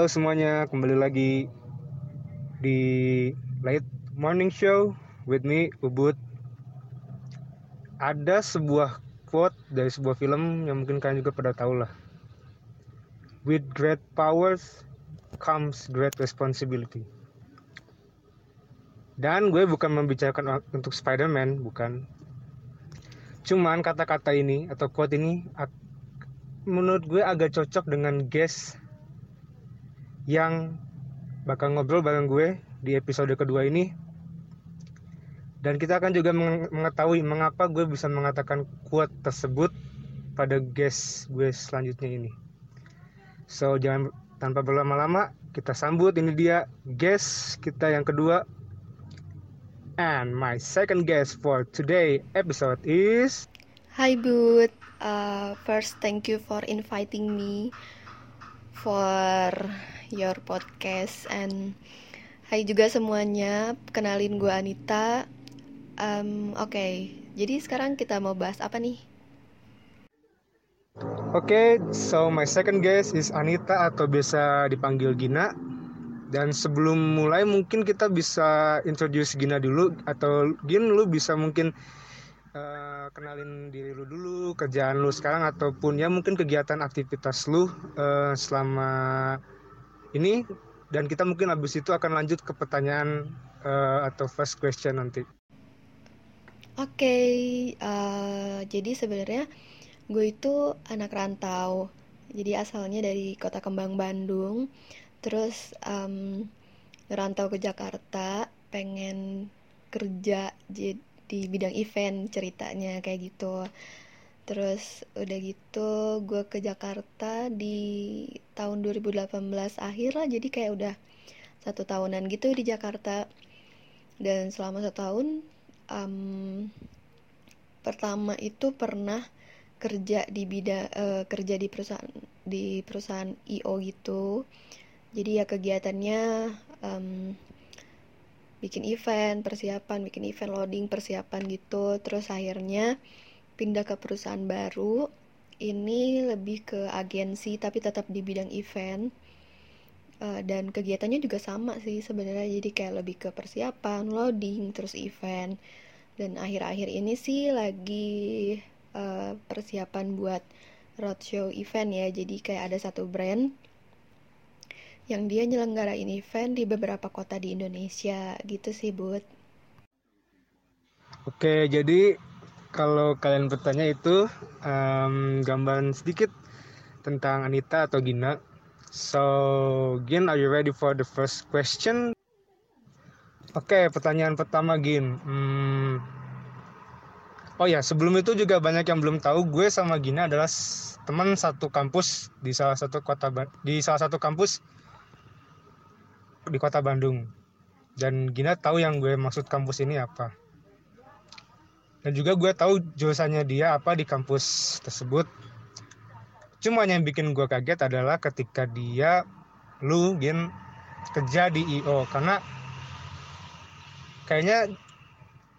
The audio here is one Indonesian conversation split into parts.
halo semuanya. Kembali lagi di Late Morning Show with me, Ubud. Ada sebuah quote dari sebuah film yang mungkin kalian juga pada tahu lah. With great powers comes great responsibility. Dan gue bukan membicarakan untuk Spider-Man, bukan. Cuman kata-kata ini atau quote ini menurut gue agak cocok dengan guest yang bakal ngobrol bareng gue di episode kedua ini. Dan kita akan juga menge- mengetahui mengapa gue bisa mengatakan quote tersebut pada guest gue selanjutnya ini. So jangan tanpa berlama-lama kita sambut ini dia guest kita yang kedua. And my second guest for today episode is Hi Bud, uh, first thank you for inviting me for your podcast and Hai juga semuanya, kenalin gue Anita. Um, Oke, jadi sekarang kita mau bahas apa nih? Oke, so my second guest is Anita atau biasa dipanggil Gina. Dan sebelum mulai mungkin kita bisa introduce Gina dulu atau Gin lu bisa mungkin eh, kenalin diri lu dulu, kerjaan lu sekarang ataupun ya mungkin kegiatan aktivitas lu eh, selama ini dan kita mungkin habis itu akan lanjut ke pertanyaan eh, atau first question nanti. Oke, uh, jadi sebenarnya gue itu anak rantau. Jadi asalnya dari Kota Kembang Bandung, terus um, ngerantau ke Jakarta, pengen kerja di bidang event ceritanya kayak gitu. Terus udah gitu gue ke Jakarta di tahun 2018 akhir lah, jadi kayak udah satu tahunan gitu di Jakarta. Dan selama satu tahun um, pertama itu pernah kerja di bidang eh, kerja di perusahaan di perusahaan IO gitu jadi ya kegiatannya em, bikin event persiapan bikin event loading persiapan gitu terus akhirnya pindah ke perusahaan baru ini lebih ke agensi tapi tetap di bidang event. Eh, dan kegiatannya juga sama sih sebenarnya jadi kayak lebih ke persiapan loading terus event. Dan akhir-akhir ini sih lagi eh, persiapan buat roadshow event ya jadi kayak ada satu brand yang dia nyelenggarain event di beberapa kota di Indonesia gitu sih Bud. Oke, jadi kalau kalian bertanya itu em, gambaran sedikit tentang Anita atau Gina. So, Gin, are you ready for the first question? Oke, pertanyaan pertama Gin. Hmm, Oh ya, sebelum itu juga banyak yang belum tahu gue sama Gina adalah teman satu kampus di salah satu kota di salah satu kampus di kota Bandung. Dan Gina tahu yang gue maksud kampus ini apa dan juga gue tahu jurusannya dia apa di kampus tersebut. Cuma yang bikin gue kaget adalah ketika dia lu gin kerja di IO karena kayaknya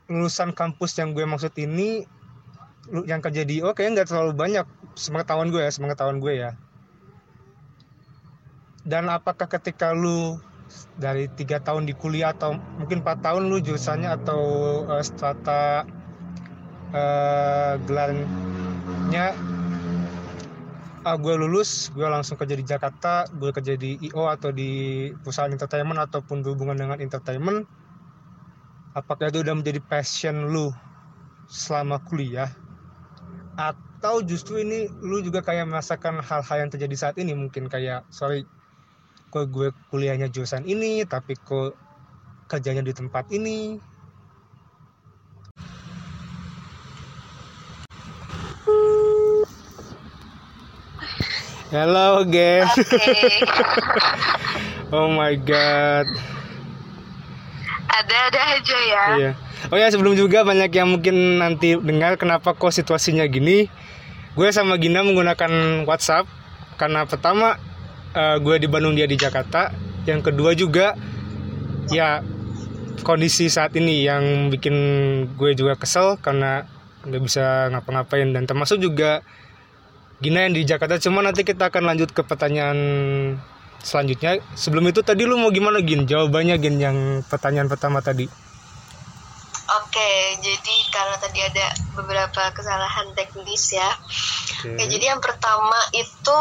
lulusan kampus yang gue maksud ini lu- yang kerja di IO kayaknya nggak terlalu banyak sepengetahuan gue ya sepengetahuan gue ya. Dan apakah ketika lu dari tiga tahun di kuliah atau mungkin empat tahun lu jurusannya atau eh, strata eh gelarnya ah, gue lulus gue langsung kerja di Jakarta gue kerja di IO atau di perusahaan entertainment ataupun berhubungan dengan entertainment. Apakah itu udah menjadi passion lu selama kuliah? Atau justru ini lu juga kayak merasakan hal-hal yang terjadi saat ini mungkin kayak sorry kok gue kuliahnya jurusan ini tapi kok kerjanya di tempat ini Hello again. oh my god. Ada-ada aja ya. Iya. Oh ya sebelum juga banyak yang mungkin nanti dengar kenapa kok situasinya gini. Gue sama Gina menggunakan WhatsApp karena pertama eh, gue di Bandung dia di Jakarta yang kedua juga ya kondisi saat ini yang bikin gue juga kesel karena nggak bisa ngapa-ngapain dan termasuk juga Gina yang di Jakarta cuma nanti kita akan lanjut ke pertanyaan selanjutnya sebelum itu tadi lu mau gimana Gin jawabannya Gin yang pertanyaan pertama tadi Oke, jadi karena tadi ada beberapa kesalahan teknis ya. Oke. Oke, jadi yang pertama itu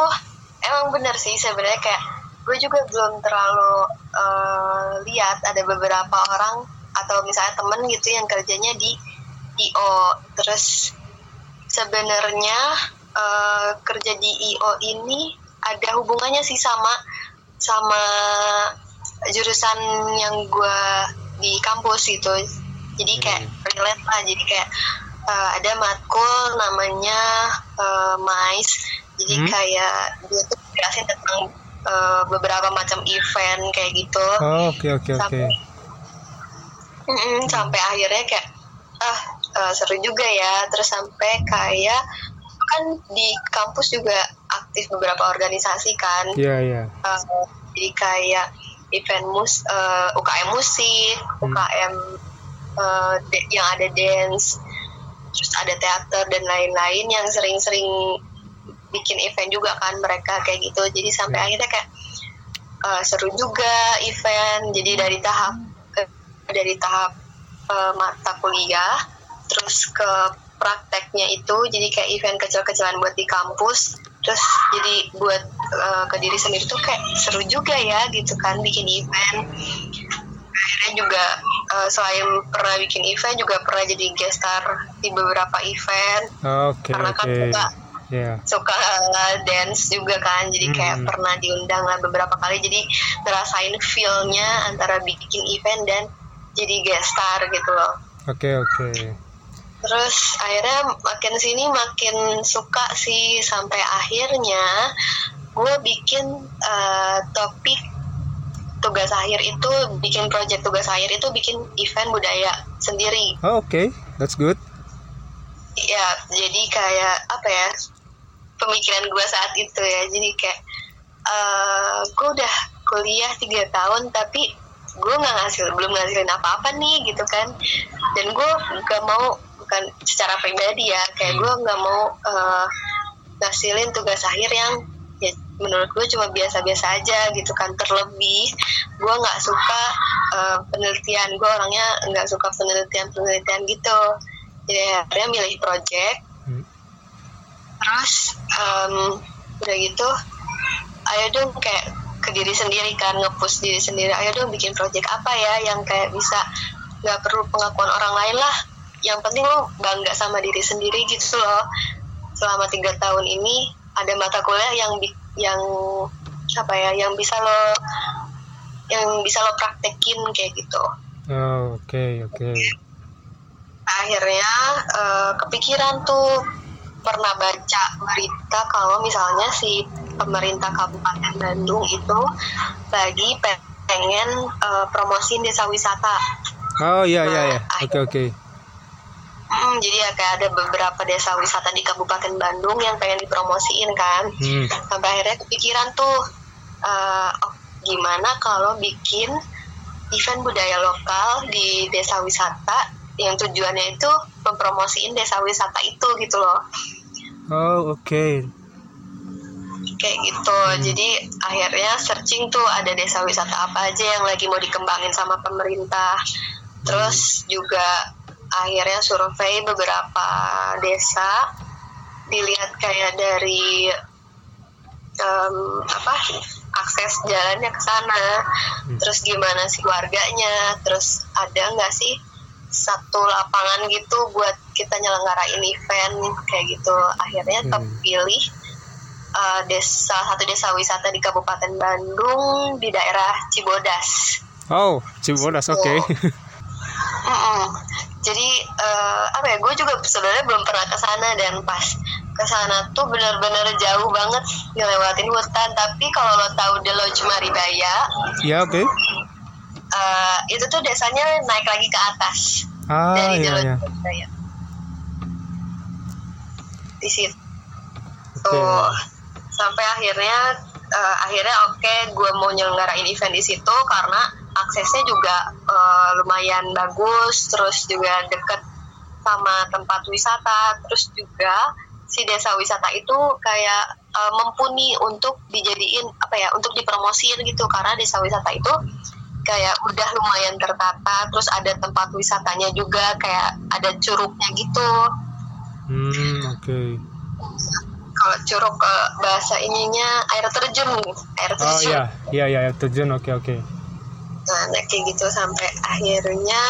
emang benar sih sebenarnya kayak gue juga belum terlalu eh, lihat ada beberapa orang atau misalnya temen gitu yang kerjanya di IO. Terus sebenarnya eh, kerja di IO ini ada hubungannya sih sama sama jurusan yang gue di kampus gitu. Jadi kayak relate lah. Jadi kayak eh, ada matkul namanya eh, MICE. Jadi Hmm. kayak dia tuh jelasin tentang eh, beberapa macam event kayak gitu. Oh, oke oke oke Sampai, akhirnya kayak ah eh, seru juga ya. Terus sampai kayak kan di kampus juga aktif beberapa organisasi kan. iya iya Eh, jadi kayak event mus eh, UKM musik, Hmm. UKM eh, de- yang ada dance, terus ada teater dan lain-lain yang sering-sering bikin event juga kan mereka kayak gitu. Jadi sampai Hmm. akhirnya kayak eh, seru juga event. Jadi dari tahap ke dari tahap eh, mata kuliah, terus ke prakteknya itu jadi kayak event kecil-kecilan buat di kampus terus jadi buat eh, ke diri sendiri tuh kayak seru juga ya gitu kan bikin event. Akhirnya juga eh, selain pernah bikin event juga pernah jadi guest star di beberapa event. Oke karena kan suka ya. suka eh, dance juga kan jadi kayak Hmm. pernah diundang lah beberapa kali jadi ngerasain feel-nya antara bikin event dan jadi guest star gitu loh. Oke oke Terus akhirnya makin sini makin suka sih sampai akhirnya gue bikin eh, topik tugas akhir itu bikin project tugas akhir itu bikin event budaya sendiri. oh, oke. That's good. Ya jadi kayak apa ya pemikiran gue saat itu ya. Jadi kayak eh gue udah kuliah tiga tahun tapi gue nggak ngasil belum ngasilin apa-apa nih gitu kan. Dan gue gak mau bukan secara pribadi ya. Kayak gue nggak mau eh, ngasilin tugas akhir yang ya menurut gue cuma biasa-biasa aja gitu kan. Terlebih gue nggak suka eh, penelitian. Gue orangnya nggak suka penelitian-penelitian gitu. Jadi akhirnya milih project. Hmm. terus em, udah gitu ayo dong kayak ke diri sendiri kan ngepush diri sendiri. Ayo dong bikin project apa ya yang kayak bisa nggak perlu pengakuan orang lain lah yang penting lo bangga sama diri sendiri gitu loh. Selama tiga tahun ini ada mata kuliah yang yang apa ya yang bisa lo yang bisa lo praktekin kayak gitu. Oh, oke oke. Akhirnya eh, kepikiran tuh pernah baca berita kalau misalnya si pemerintah Kabupaten Bandung itu lagi pe- pengen eh, promosiin desa wisata. oh iya iya iya. Nah, oke oke Mm, jadi ya kayak ada beberapa desa wisata di Kabupaten Bandung yang pengen dipromosiin kan. hmm. Sampai akhirnya kepikiran tuh eh, oh, gimana kalau bikin event budaya lokal di desa wisata yang tujuannya itu mempromosiin desa wisata itu gitu loh. oh oke kayak gitu jadi akhirnya searching tuh ada desa wisata apa aja yang lagi mau dikembangin sama pemerintah terus juga akhirnya survei beberapa desa dilihat kayak dari em, apa akses jalannya ke sana terus gimana sih warganya terus ada nggak sih satu lapangan gitu buat kita nyelenggarain event kayak gitu akhirnya Hmm. terpilih uh, desa satu desa wisata di Kabupaten Bandung di daerah Cibodas. oh Cibodas oke Mm-mm. Jadi uh, apa ya? Gue juga sebenarnya belum pernah ke sana dan pas ke sana tuh benar-benar jauh banget ngelewatin hutan. Tapi kalau lo tahu The Lodge Maribaya, ya oke uh, itu tuh desanya naik lagi ke atas ah dari The iya Lodge iya Maribaya. Di situ oke sampai akhirnya uh, akhirnya oke okay, gue mau nyelenggarain event di situ karena aksesnya juga uh, lumayan bagus terus juga deket sama tempat wisata terus juga si desa wisata itu kayak uh, mumpuni untuk dijadiin apa ya untuk dipromosiin gitu karena desa wisata itu kayak udah lumayan tertata terus ada tempat wisatanya juga kayak ada curugnya gitu hmm oke okay. kalau curug ke bahasa ininya air terjun air oh, terjun oh iya iya iya air terjun oke okay, oke okay. Nah, nah kayak gitu sampai akhirnya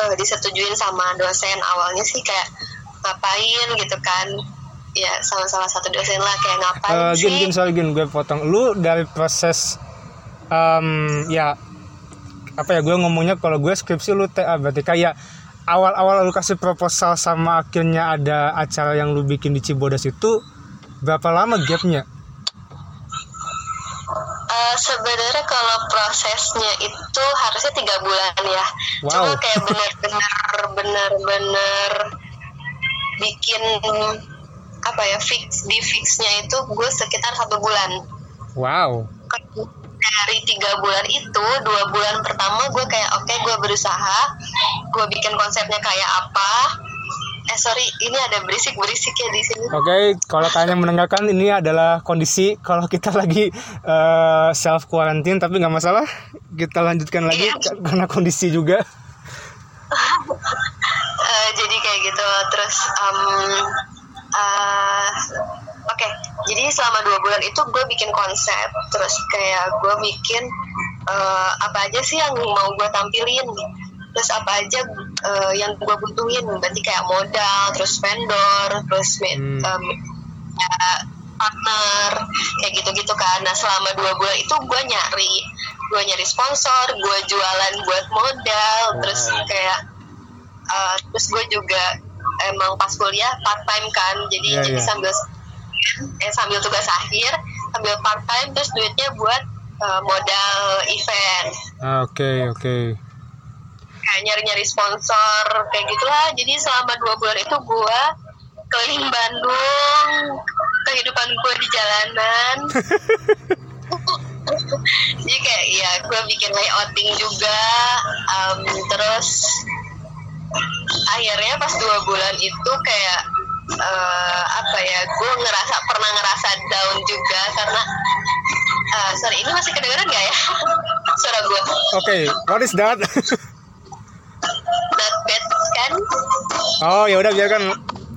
uh, disetujuin sama dosen awalnya sih kayak ngapain? gitu kan. Ya sama salah satu dosen lah kayak ngapain uh, sih? Gin gin soal gin gue potong. Lu dari proses um, ya apa ya gue ngomongnya kalau gue skripsi lu TA berarti kayak awal-awal lu kasih proposal sama akhirnya ada acara yang lu bikin di Cibodas itu berapa lama gapnya? Uh, sebenarnya kalau prosesnya itu harusnya tiga bulan ya. Wow. Cuma kayak bener-bener bener-bener bikin apa ya fix di fixnya itu gue sekitar satu bulan. Wow. Dari tiga bulan itu dua bulan pertama gue kayak oke okay, gue berusaha gue bikin konsepnya kayak apa. Eh sorry ini ada berisik berisik ya di sini. Oke okay, kalau kalian mendengarkan ini adalah kondisi kalau kita lagi uh, eh, self quarantine tapi nggak masalah kita lanjutkan lagi iya. karena kondisi juga. uh, jadi kayak gitu terus um, uh, oke okay. jadi selama dua bulan itu gue bikin konsep terus kayak gue bikin uh, apa aja sih yang mau gue tampilin terus apa aja uh, yang gue butuhin berarti kayak modal terus vendor terus hmm. um, ya, partner kayak gitu-gitu kan nah selama dua bulan itu gue nyari gue nyari sponsor gue jualan buat modal terus kayak uh, terus gue juga emang pas kuliah part time kan jadi yeah, jadi yeah. sambil eh sambil tugas akhir sambil part time terus duitnya buat uh, modal event ah, oke okay, oke okay. Kayak nyari nyari sponsor kayak gitulah. Jadi selama dua bulan itu gue keliling Bandung kehidupan gue di jalanan. Jadi kayak ya gue bikin layouting juga. Um, terus akhirnya pas dua bulan itu kayak uh, apa ya gue ngerasa pernah ngerasa down juga karena uh, sorry ini masih kedengeran gak ya? Suara gue oke okay, what is that oh ya udah biarkan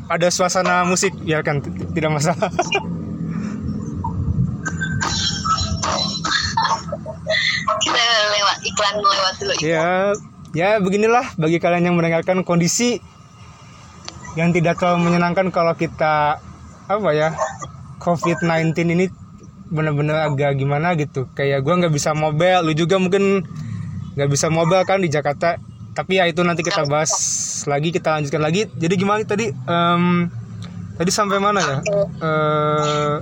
ada suasana musik biarkan tidak masalah. Kita lewat iklan lewat dulu iklan. ya ya beginilah bagi kalian yang mendengarkan kondisi yang tidak terlalu menyenangkan kalau kita apa ya COVID-19 ini benar-benar agak gimana gitu. Kayak gue nggak bisa mobile lu juga mungkin nggak bisa mobile kan di Jakarta tapi ya itu nanti kita bahas lagi kita lanjutkan lagi. Jadi gimana tadi? Um, tadi sampai mana ya? Uh,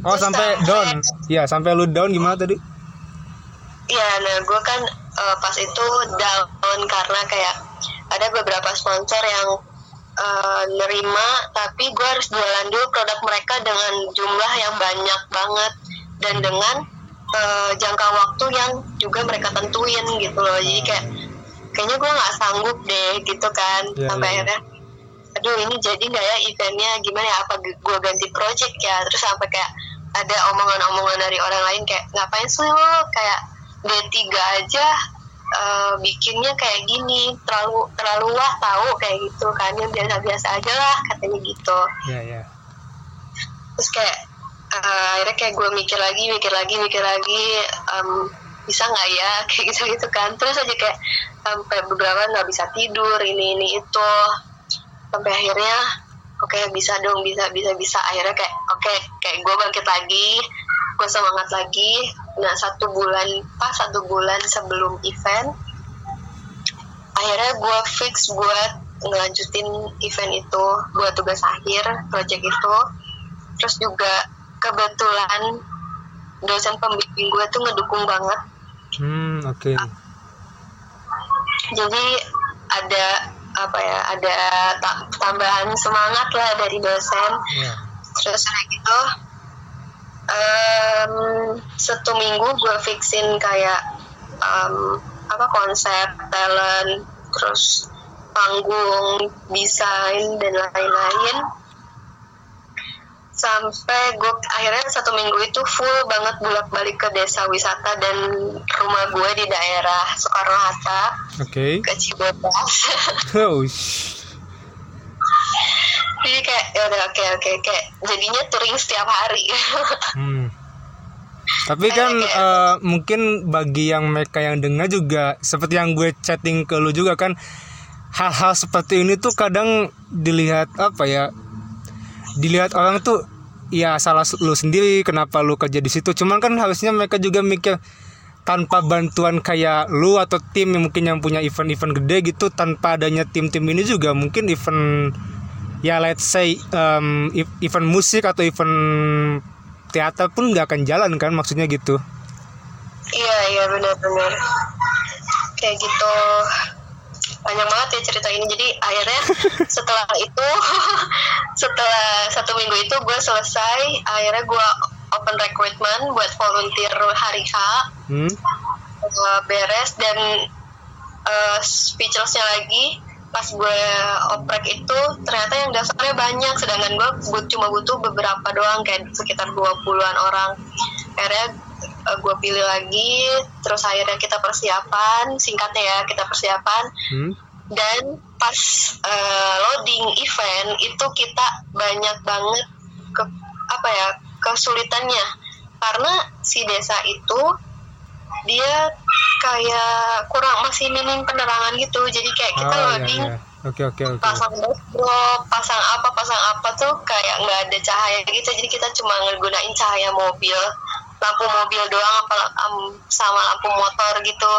oh sampai down. Ya sampai lu down gimana tadi? Ya nah gue kan uh, pas itu down karena kayak ada beberapa sponsor yang uh, nerima tapi gue harus jualan dulu produk mereka dengan jumlah yang banyak banget dan dengan uh, jangka waktu yang juga mereka tentuin gitu loh. Jadi kayak kayaknya gue nggak sanggup deh gitu kan. Yeah, sampai yeah. akhirnya aduh ini jadi nggak ya eventnya? Gimana ya? Apa gue ganti project ya? Terus sampai kayak ada omongan-omongan dari orang lain kayak ngapain sih lo? Kayak D3 aja uh, bikinnya kayak gini. Terlalu terlalu wah tahu kayak gitu kan. Yang biasa-biasa aja lah katanya gitu. Yeah, yeah. terus kayak uh, akhirnya kayak gue mikir lagi mikir lagi mikir lagi um, bisa nggak ya? Kayak gitu gitu kan. Terus aja kayak sampai beberapa nggak bisa tidur ini ini itu. Sampai akhirnya oke okay, bisa dong bisa bisa bisa. Akhirnya kayak oke okay, kayak gue bangkit lagi gue semangat lagi. Nah satu bulan pas satu bulan sebelum event akhirnya gue fix buat ngelanjutin event itu buat tugas akhir project itu. Terus juga kebetulan dosen pembimbing gue tuh ngedukung banget hmm oke okay. jadi ada apa ya ada tambahan semangat lah dari dosen yeah. terus kayak gitu um, satu minggu gue fixin kayak um, apa konsep talent terus panggung desain dan lain-lain sampai gue akhirnya satu minggu itu full banget bolak balik ke desa wisata dan rumah gue di daerah Soekarno Hatta Oke. ke Cibodas Oh, jadi kayak ya udah oke oke kayak jadinya touring setiap hari hmm. Tapi kan eh, mungkin bagi yang mereka yang dengar juga seperti yang gue chatting ke lu juga kan hal-hal seperti ini tuh kadang dilihat apa ya dilihat orang tuh ya salah lu sendiri kenapa lu kerja di situ. Cuman kan harusnya mereka juga mikir tanpa bantuan kayak lu atau tim yang mungkin yang punya event-event gede gitu tanpa adanya tim-tim ini juga mungkin event ya let's say um, ev- event musik atau event teater pun nggak akan jalan kan maksudnya gitu. Iya iya benar-benar. Kayak gitu banyak banget ya cerita ini. Jadi akhirnya setelah itu setelah satu minggu itu gue selesai. Akhirnya gue open recruitment buat volunteer hari H. Hmm? uh, beres dan uh, speechlessnya lagi. Pas gue oprek itu ternyata yang daftarnya banyak. Sedangkan gue but, cuma butuh beberapa doang kayak sekitar 20-an orang. Akhirnya uh, gue pilih lagi terus akhirnya kita persiapan singkatnya ya kita persiapan. Hmm? dan pas uh, loading event itu kita banyak banget ke apa ya kesulitannya. Karena si desa itu dia kayak kurang masih minim penerangan gitu. Jadi kayak kita Oh, iya, loading iya. oke oke oke. pasang backdrop pasang apa pasang apa tuh kayak nggak ada cahaya gitu. Jadi kita cuma ngegunain cahaya mobil lampu mobil doang apa am- sama lampu motor gitu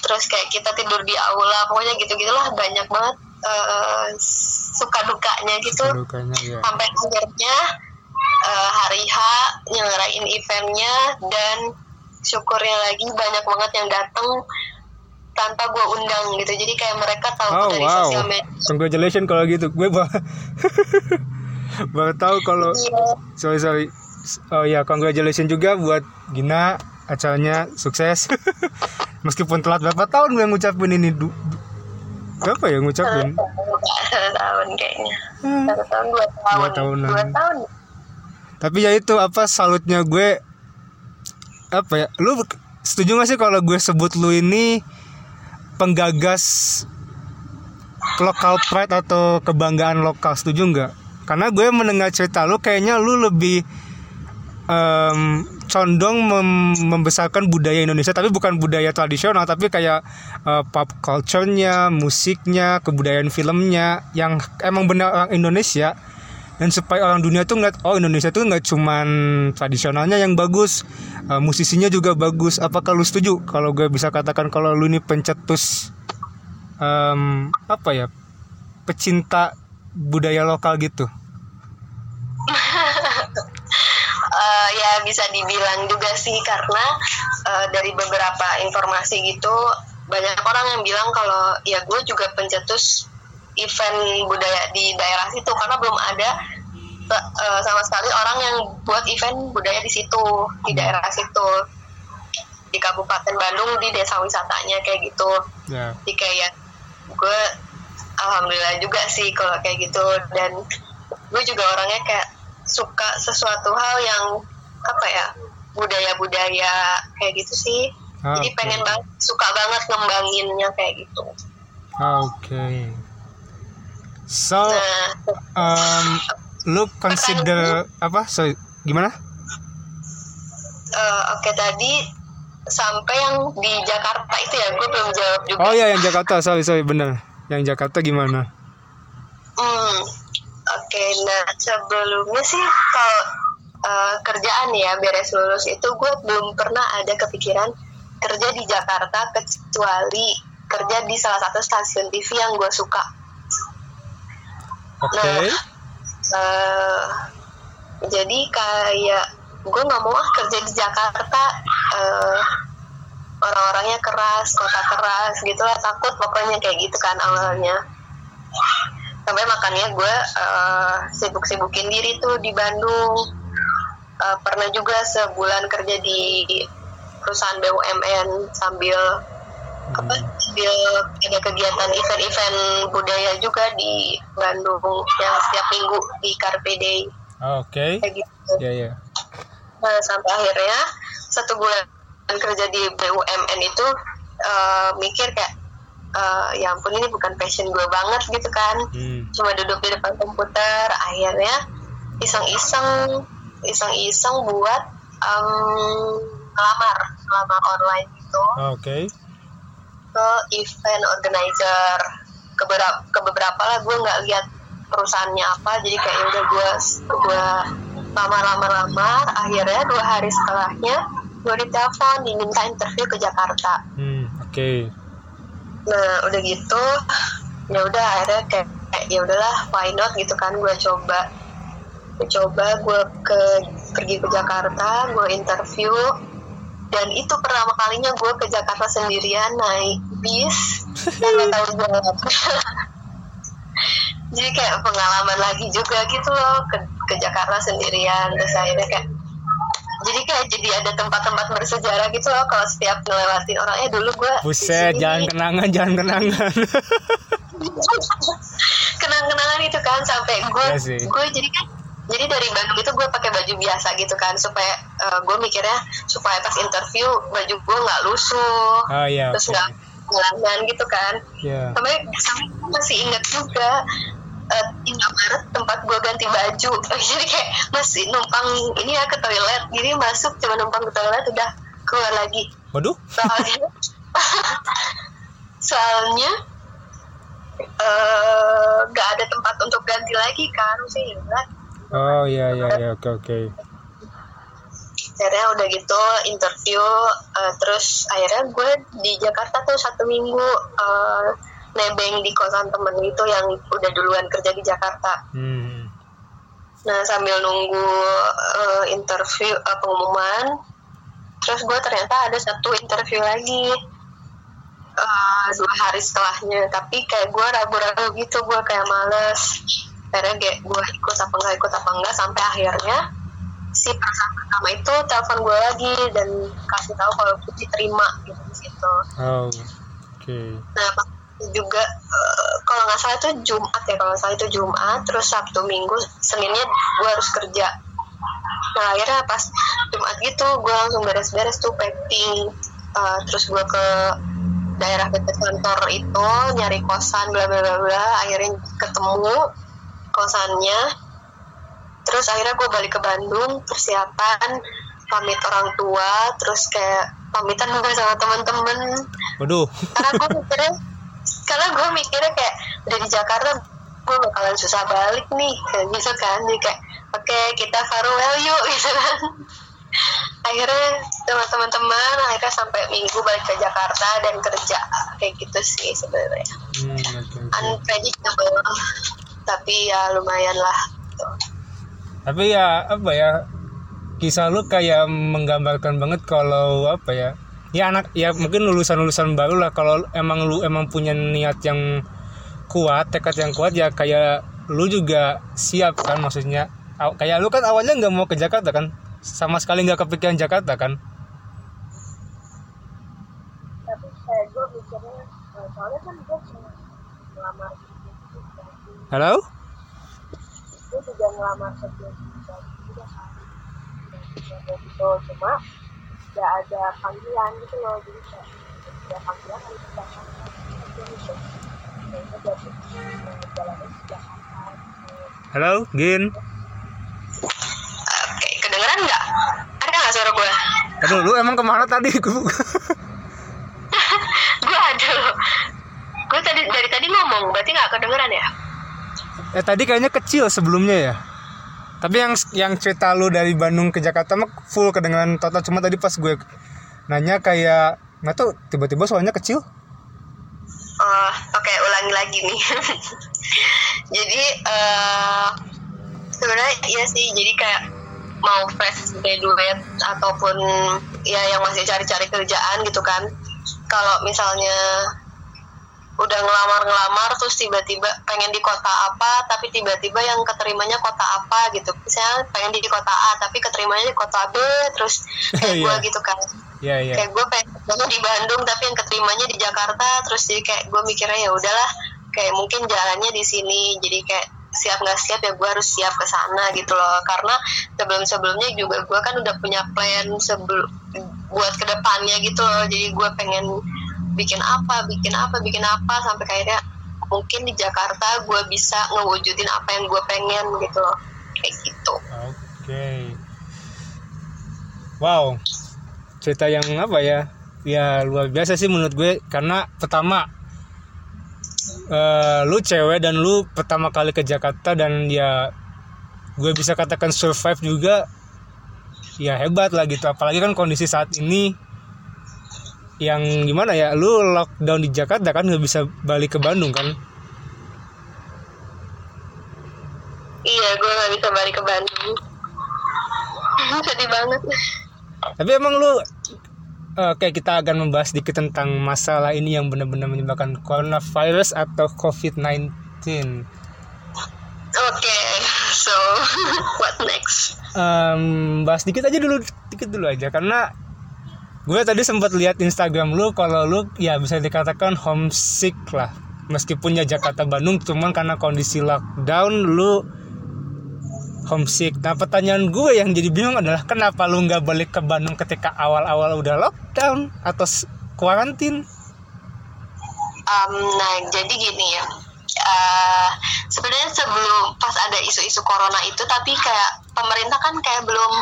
terus kayak kita tidur di aula pokoknya gitu gitulah banyak banget eh, suka dukanya gitu Dukanya, ya. sampai akhirnya eh, hari H nyelengarain eventnya dan syukurnya lagi banyak banget yang datang tanpa gue undang gitu jadi kayak mereka tahu Oh dari wow, sosial media congratulations kalau gitu. Gue baru, baru tahu kalau Iya. sorry sorry. Oh ya, congratulations juga buat Gina acaranya sukses. Meskipun telat berapa tahun gue ngucapin ini du, berapa ya ngucapin? tahun kayaknya Hmm. satu tahun dua tahun Dua tahunan. dua tahun Tapi ya itu apa salutnya gue apa ya? Lu setuju gak sih kalau gue sebut lu ini penggagas lokal pride atau kebanggaan lokal setuju nggak? Karena gue mendengar cerita lu kayaknya lu lebih em, condong mem- membesarkan budaya Indonesia tapi bukan budaya tradisional tapi kayak eh, pop culture-nya, musiknya, kebudayaan filmnya yang emang benar orang Indonesia. Dan supaya orang dunia tuh ngeliat oh Indonesia tuh nggak cuman tradisionalnya yang bagus eh, musisinya juga bagus. Apakah lu setuju kalau gue bisa katakan kalau lu ini pencetus em, apa ya pecinta budaya lokal gitu Eh, ya bisa dibilang juga sih karena eh, dari beberapa informasi gitu banyak orang yang bilang kalau ya gue juga pencetus event budaya di daerah situ karena belum ada eh, sama sekali orang yang buat event budaya di situ di daerah situ. Di Kabupaten Bandung di desa wisatanya kayak gitu. Ya. Jadi kayak gue alhamdulillah juga sih kalau kayak gitu. Dan gue juga orangnya kayak suka sesuatu hal yang apa ya budaya-budaya kayak gitu sih. Ah, jadi pengen banget suka banget ngembanginnya kayak gitu. Oke. So nah um, lu consider apa? Sorry gimana? Eh, oke tadi sampai yang di Jakarta itu ya? Gue belum jawab juga. Oh ya yang Jakarta. Sorry sorry bener. Yang Jakarta gimana Nah, sebelumnya sih kalau eh, kerjaan ya beres lulus itu gue belum pernah ada kepikiran kerja di Jakarta kecuali kerja di salah satu stasiun TV yang gue suka. oke Nah, eh, jadi kayak gue nggak mau ah kerja di Jakarta eh, orang-orangnya keras, kota keras gitulah takut pokoknya kayak gitu kan awalnya. Sampai makanya gue eh, sibuk-sibukin diri tuh di Bandung. uh, pernah juga sebulan kerja di perusahaan BUMN sambil apa sambil ada kegiatan event-event budaya juga di Bandung yang setiap minggu di Carpe Day Oke. kayak gitu. Ya ya. Nah, sampai akhirnya satu bulan kerja di BUMN itu uh, mikir kayak uh, ya ampun ini bukan passion gue banget gitu kan Hmm. cuma duduk di depan komputer akhirnya iseng-iseng iseng-iseng buat um, ngelamar ngelamar online gitu Oke. ke event organizer ke beberapa ke beberapa lah gue nggak lihat perusahaannya apa jadi kayak ya udah gue gue lamar-lamar-lamar akhirnya dua hari setelahnya gue ditelepon diminta interview ke Jakarta Hmm. Oke. Nah udah gitu ya udah akhirnya kayak, ya udahlah why not gitu kan gue coba. Gue coba gue ke pergi ke Jakarta gue interview dan itu pertama kalinya gue ke Jakarta sendirian naik bis dan gak tahu jawab jadi kayak pengalaman lagi juga gitu loh ke, ke Jakarta sendirian terus akhirnya kayak jadi kayak jadi ada tempat-tempat bersejarah gitu loh kalau setiap ngelewatin orang eh dulu gue Buset, sini." jangan kenangan, jangan kenangan. kenang-kenangan itu kan sampai gue sih. gue jadi kan jadi dari Bandung itu gue pakai baju biasa gitu kan supaya gue mikirnya supaya pas interview baju gue nggak lusuh oh iya. terus nggak ngelangan gitu kan Ya. sampai sampai masih ingat juga Indomaret tempat gue ganti baju jadi kayak masih numpang ini ya ke toilet jadi masuk cuma numpang ke toilet udah keluar lagi Waduh. soalnya soalnya eh, nggak ada tempat untuk ganti lagi kan sih ya Oh iya iya iya oke oke. akhirnya udah gitu interview eh, terus akhirnya gue di Jakarta tuh satu minggu eh, nebeng di kosan temen itu yang udah duluan kerja di Jakarta Hmm. nah sambil nunggu eh, interview eh, pengumuman terus gue ternyata ada satu interview lagi eh, dua hari setelahnya tapi kayak gue ragu-ragu gitu gue kayak males akhirnya kayak gue ikut apa enggak ikut apa enggak sampai akhirnya si perusahaan pertama itu telepon gue lagi dan kasih tahu kalau gue diterima gitu di situ Oh. Oke. nah pas itu juga eh, kalau nggak salah itu Jumat ya kalau nggak salah itu Jumat terus Sabtu Minggu Seninnya gue harus kerja. Nah akhirnya pas Jumat gitu gue langsung beres-beres tuh packing Eh, terus gue ke daerah dekat kantor itu nyari kosan bla bla bla bla akhirnya ketemu kosannya. Terus akhirnya gue balik ke Bandung persiapan pamit orang tua terus kayak pamitan juga sama teman-teman. Waduh. karena gue mikirnya karena gue mikirnya kayak udah di Jakarta gue bakalan susah balik nih kayak gitu kan jadi kayak oke kita farewell yuk gitu kan akhirnya sama teman-teman akhirnya sampai minggu balik ke Jakarta dan kerja kayak gitu sih sebenarnya Hmm, unpredictable tapi ya lumayan lah gitu. Tapi ya apa ya? Kisah lu kayak menggambarkan banget kalau apa ya? Ya anak ya mungkin lulusan-lulusan baru lah kalau emang lu emang punya niat yang kuat, tekad yang kuat ya kayak lu juga siap kan maksudnya. Kayak lu kan awalnya nggak mau ke Jakarta kan? Sama sekali nggak kepikiran Jakarta kan? tapi kayak gue mikirnya soalnya kan gue cuma ngelamar Halo? gue juga ngelamar kerja juga kan gitu cuma gak ada panggilan gitu loh jadi kayak ada panggilan kan kita kan gitu kayaknya jadi eh, jalannya Jakarta. Halo, Gin. Oke, kedengeran nggak? Ada nggak suara gue? Aduh, lu emang ke mana tadi? gue ada loh. Gue tadi dari tadi ngomong, berarti nggak kedengeran ya? eh tadi kayaknya kecil sebelumnya ya. Tapi yang yang cerita lu dari Bandung ke Jakarta mah full kedengeran total cuma tadi pas gue nanya kayak nggak tahu tiba-tiba soalnya kecil. Oh, oke ulangi lagi nih. jadi eh sebenarnya iya sih, jadi kayak mau fresh graduate ataupun ya yang masih cari-cari kerjaan gitu kan. Kalau misalnya udah ngelamar-ngelamar terus tiba-tiba pengen di kota apa tapi tiba-tiba yang keterimanya kota apa gitu misalnya pengen di kota A tapi keterimanya di kota B terus kayak gue Iya. gitu kan Iya iya. kayak gue pengen di Bandung tapi yang keterimanya di Jakarta terus jadi kayak gue mikirnya ya udahlah kayak mungkin jalannya di sini jadi kayak siap nggak siap ya gue harus siap ke sana gitu loh karena sebelum sebelumnya juga gue kan udah punya plan sebelum buat ke depannya gitu loh jadi gue pengen bikin apa bikin apa bikin apa sampai kayaknya mungkin di Jakarta gue bisa ngewujudin apa yang gue pengen gitu loh kayak gitu Oke. Wow. Cerita yang apa ya? Ya luar biasa sih menurut gue karena pertama eh, lu cewek dan lu pertama kali ke Jakarta dan ya gue bisa katakan survive juga ya hebat lah gitu apalagi kan kondisi saat ini yang gimana ya lu lockdown di Jakarta kan nggak bisa balik ke Bandung kan iya gue nggak bisa balik ke Bandung sedih banget Tapi emang lu Oke kita akan membahas sedikit tentang masalah ini yang benar-benar menyebabkan coronavirus atau COVID-19. Oke, so what next? Em, bahas dikit aja dulu, dikit dulu aja karena gue tadi sempat lihat Instagram lu kalau lu ya bisa dikatakan homesick lah. Meskipun ya Jakarta Bandung cuman karena kondisi lockdown lu homesick. Nah pertanyaan gue yang jadi bingung adalah kenapa lu nggak balik ke Bandung ketika awal-awal udah lockdown atau kuarantin? Um, nah, jadi gini ya. Eh, sebenarnya sebelum pas ada isu-isu corona itu, tapi kayak pemerintah kan kayak belum,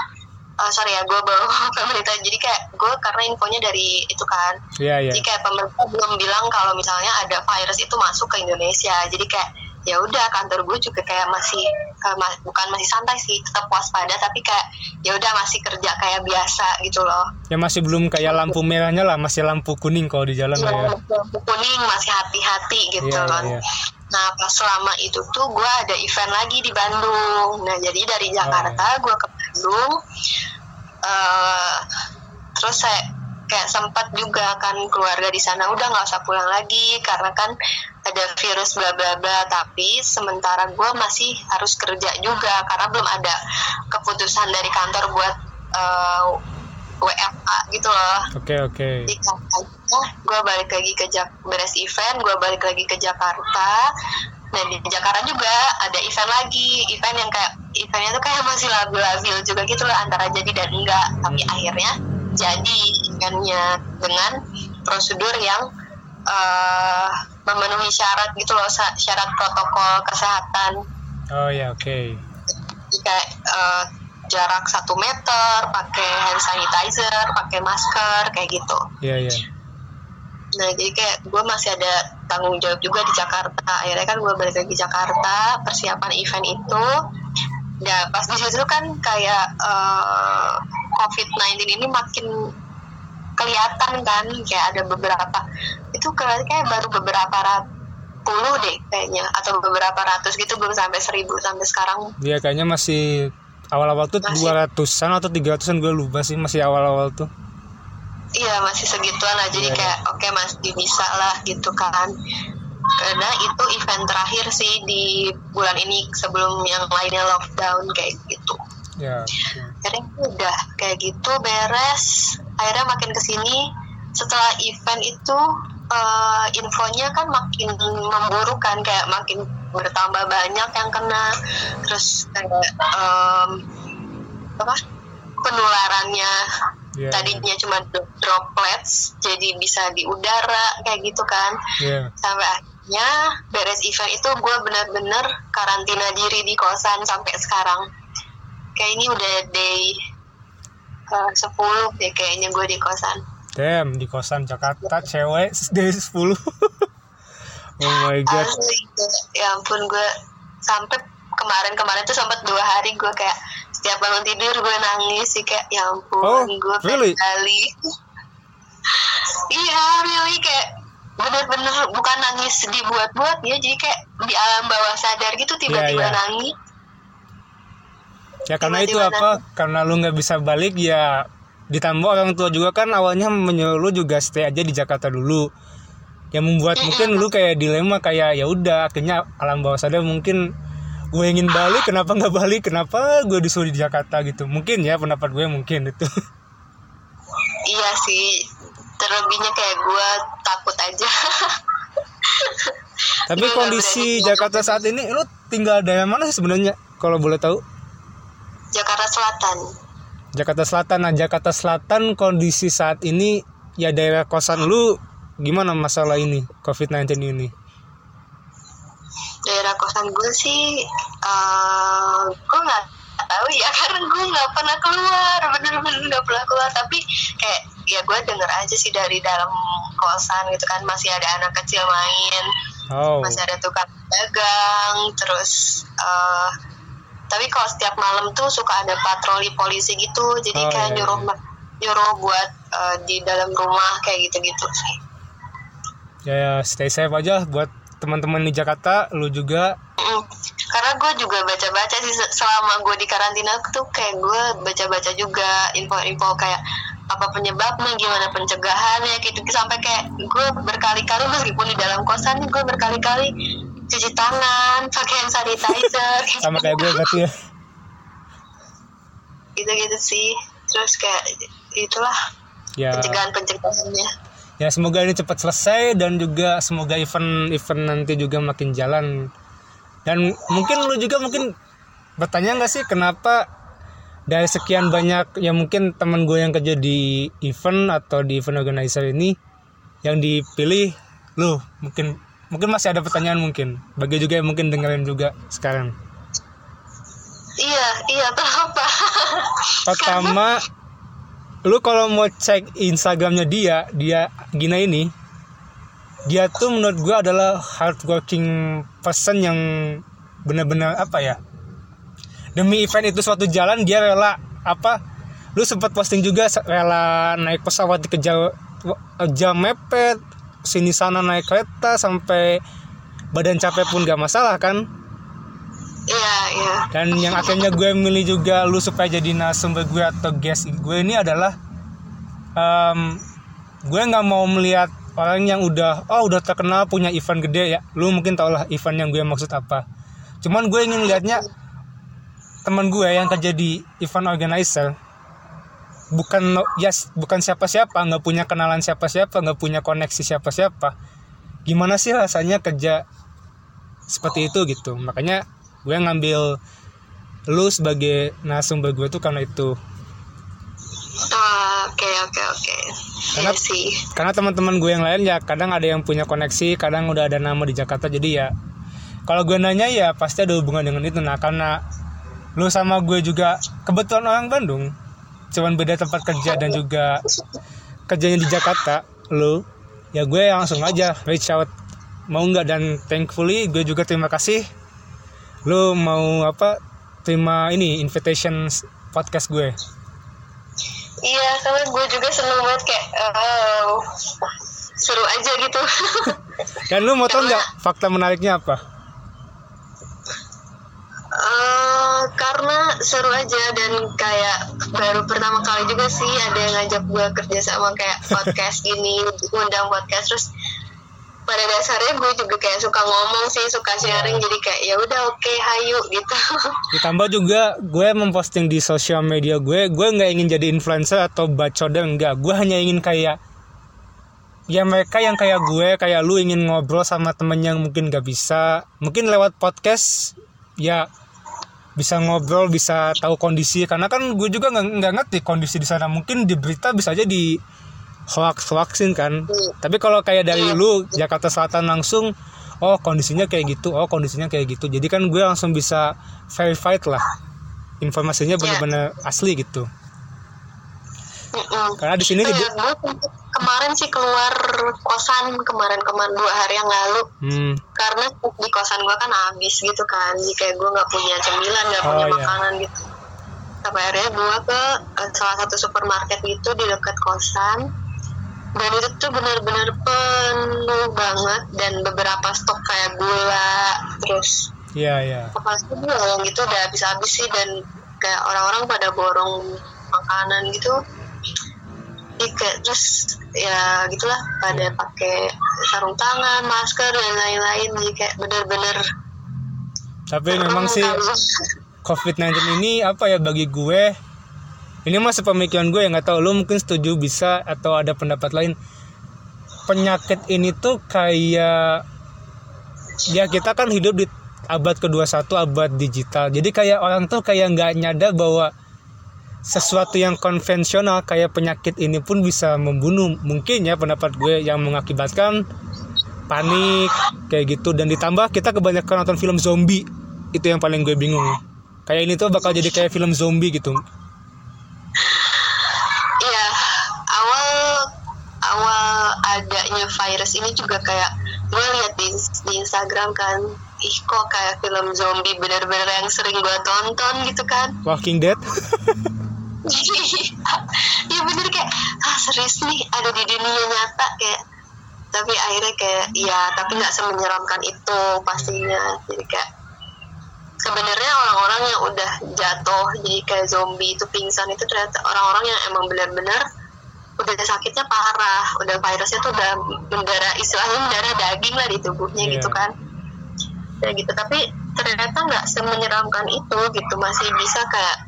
eh, sorry ya, gue bawa pemerintah. Jadi kayak gue karena infonya dari itu kan. Iya iya. Jadi kayak pemerintah belum bilang kalau misalnya ada virus itu masuk ke Indonesia. Jadi kayak ya udah kantor gue juga kayak masih eh, ma- bukan masih santai sih, tetap waspada. Tapi kayak ya udah masih kerja kayak biasa gitu loh. Ya masih belum kayak lampu merahnya lah, masih lampu kuning kalau di jalan lah ya. Iya, lampu kuning masih hati-hati gitu Iya, kan. iya. Nah pas selama itu tuh gue ada event lagi di Bandung. Nah jadi dari Jakarta gue ke Bandung. eh terus saya kayak sempat juga kan keluarga di sana udah nggak usah pulang lagi karena kan ada virus bla bla bla. Tapi sementara gue masih harus kerja juga karena belum ada keputusan dari kantor buat eh, WFA gitu loh Oke oke. di Jakarta gue balik lagi ke Jak beres event gue balik lagi ke Jakarta dan di Jakarta juga ada event lagi event yang kayak eventnya tuh kayak masih labil-labil juga gitu loh antara jadi dan enggak tapi akhirnya jadi eventnya dengan prosedur yang eh, memenuhi syarat gitu loh syarat protokol kesehatan Oh ya oke. Jadi kayak eh, jarak satu meter pakai hand sanitizer pakai masker kayak gitu Iya iya. Nah jadi kayak gue masih ada tanggung jawab juga di Jakarta. Akhirnya kan gue balik lagi Jakarta, persiapan event itu. Ya pas di situ kan kayak eh, COVID-19 ini makin kelihatan kan, kayak ada beberapa itu kayak baru beberapa ratus puluh deh kayaknya atau beberapa ratus gitu belum sampai seribu sampai sekarang Dia kayaknya masih awal-awal tuh Masih. 200-an atau 300-an gue lupa sih masih awal-awal tuh. Iya masih segituan lah. Jadi Iya, kayak oke masih bisa lah gitu kan. Karena itu event terakhir sih di bulan ini sebelum yang lainnya lockdown kayak gitu. Ya. oke. akhirnya udah kayak gitu beres. Akhirnya makin ke sini setelah event itu eh, infonya kan makin memburuk kan. Kayak makin bertambah banyak yang kena. Terus kayak em, apa penularannya Iya. tadinya cuma dro- droplets jadi bisa di udara kayak gitu kan Iya. sampai akhirnya beres event itu gue bener-bener karantina diri di kosan sampai sekarang kayak ini udah day eh, 10 deh kayaknya gue di kosan Damn, di kosan Jakarta cewek dari 10. oh my god. asli ya ampun gue sampai kemarin-kemarin tuh sempat dua hari gue kayak setiap bangun tidur gue nangis sih kayak ya ampun Oh, gue really? kali iya really kayak bener-bener bukan nangis dibuat-buat ya jadi kayak di alam bawah sadar gitu tiba-tiba Iya, iya. nangis Ya karena itu Tiba-tiba apa? Karena lu nggak bisa balik ya ditambah orang tua juga kan awalnya menyuruh lu juga stay aja di Jakarta dulu. yang membuat mungkin lu kayak dilema kayak ya udah akhirnya alam bawah sadar mungkin gue ingin balik kenapa nggak balik? Kenapa gue disuruh di Jakarta gitu? Mungkin ya pendapat gue mungkin itu. Iya sih terlebihnya kayak gue takut aja. Tapi Gue kondisi Jakarta saat ini lu tinggal daerah mana sih sebenarnya kalau boleh tahu? Jakarta Selatan. Jakarta Selatan. Nah Jakarta Selatan kondisi saat ini ya daerah kosan lu gimana masalah ini COVID-19 ini daerah kosan gue sih eh gue nggak tahu ya karena gue nggak pernah keluar bener-bener nggak pernah keluar. Tapi kayak ya gue denger aja sih dari dalam kosan gitu kan masih ada anak kecil main oh. masih ada tukang dagang terus eh tapi kalau setiap malam tuh suka ada patroli polisi gitu. Jadi Oh, kayak iya, nyuruh iya. nyuruh buat eh, di dalam rumah kayak gitu-gitu sih. Ya, ya stay safe aja buat teman-teman di Jakarta lu juga Mm. Karena gue juga baca-baca sih se- selama gue di karantina tuh kayak gue baca-baca juga info-info kayak apa penyebabnya, gimana pencegahannya gitu sampai kayak gue berkali-kali meskipun di dalam kosan gue berkali-kali cuci tangan, pakai hand sanitizer, sama kayak gue berarti ya gitu-gitu sih. Terus kayak itulah ya pencegahan-pencegahannya. Ya semoga ini cepat selesai dan juga semoga event-event nanti juga makin jalan. Dan mungkin lu juga mungkin bertanya nggak sih kenapa dari sekian banyak ya mungkin teman gue yang kerja di event atau di event organizer ini yang dipilih lu mungkin mungkin masih ada pertanyaan mungkin. Bagi juga yang mungkin dengerin juga sekarang. Iya, iya kenapa? pertama lu kalau mau cek instagramnya dia dia Gina ini dia tuh menurut gua adalah hardworking person yang benar-benar apa ya demi event itu suatu jalan dia rela apa lu sempat posting juga rela naik pesawat dikejar wa- jam mepet sini sana naik kereta sampai badan capek pun gak masalah kan Iya, iya. dan yang akhirnya gue milih juga lu supaya jadi narasumber gue atau guest gue ini adalah em, gue nggak mau melihat orang yang udah oh udah terkenal punya event gede ya. Lu mungkin tau lah event yang gue maksud apa. Cuman gue ingin lihatnya teman gue yang kerja di event organizer bukan ya s- bukan siapa-siapa nggak punya kenalan siapa-siapa nggak punya koneksi siapa-siapa. Gimana sih rasanya kerja seperti itu gitu. Makanya gue ngambil lu sebagai narasumber gue tuh karena itu. Ah, Oke, oke, oke. Karena- Iya sih. karena teman-teman gue yang lain ya kadang ada yang punya koneksi kadang udah ada nama di Jakarta jadi ya kalau gue nanya ya pasti ada hubungan dengan itu. Nah karena lu sama gue juga kebetulan orang Bandung cuman beda tempat kerja dan juga kerjanya di Jakarta lu ya gue langsung aja reach out. Mau nggak? Dan thankfully gue juga terima kasih lu mau apa? Terima ini invitation podcast gue. Iya, karena gue juga seneng banget kayak eh, seru aja gitu. dan lu mau tau nggak fakta menariknya apa? Eh, karena seru aja dan kayak baru pertama kali juga sih ada yang ngajak gue kerja sama kayak podcast gini, undang podcast terus pada dasarnya gue juga kayak suka ngomong sih, suka sharing jadi kayak ya udah oke hayu gitu. Ditambah juga gue memposting di sosial media gue, gue nggak ingin jadi influencer atau bacoder enggak. Gue hanya ingin kayak ya mereka yang kayak gue, kayak lu ingin ngobrol sama temen yang mungkin gak bisa, mungkin lewat podcast ya bisa ngobrol, bisa tahu kondisi. Karena kan gue juga nggak ngerti kondisi di sana. Mungkin di berita bisa aja di hoax hoaxin kan. Tapi kalau kayak dari lu Jakarta Selatan langsung oh kondisinya kayak gitu oh kondisinya kayak gitu. Jadi kan gue langsung bisa verified lah. Informasinya benar-benar asli gitu. Mm-mm. karena di sini di- ya, kemarin sih keluar kosan kemarin-kemarin dua hari yang lalu. Hmm, karena di kosan gue kan habis gitu kan. Jadi kayak gue nggak punya cemilan nggak Oh, punya iya. makanan gitu. Sampai akhirnya gue ke eh, salah satu supermarket gitu di dekat kosan dan itu tuh benar-benar penuh banget dan beberapa stok kayak gula terus iya iya. apa sih yang gitu udah habis-habis sih dan kayak orang-orang pada borong makanan gitu. Ya kayak terus ya gitulah pada pakai sarung tangan masker dan lain-lain. Jadi kayak bener-bener tapi memang sih COVID-19 ini apa ya bagi gue ini masih pemikiran gue yang nggak tahu. Lo mungkin setuju bisa atau ada pendapat lain. Penyakit ini tuh kayak ya kita kan hidup di abad ke-21 abad digital. Jadi kayak orang tuh kayak nggak nyadar bahwa sesuatu yang konvensional kayak penyakit ini pun bisa membunuh. Mungkin ya pendapat gue yang mengakibatkan panik kayak gitu. Dan ditambah kita kebanyakan nonton film zombie. Itu yang paling gue bingung. Kayak ini tuh bakal jadi kayak film zombie gitu iya awal awal adanya virus ini juga kayak gue lihat di, di Instagram kan ih kok kayak film zombie bener-bener yang sering gue tonton gitu kan. Walking Dead? Ya bener kayak ah serius nih ada di dunia nyata kayak. Tapi akhirnya kayak ya tapi nggak semenyeramkan itu pastinya. Jadi kayak sebenarnya orang-orang yang udah jatuh jadi kayak zombie itu pingsan itu ternyata orang-orang yang emang benar-benar udah sakitnya parah. Udah virusnya tuh udah mendarah istilahnya mendarah daging lah di tubuhnya Yeah. gitu kan. Ya gitu. Tapi ternyata nggak semenyeramkan itu gitu. Masih bisa kayak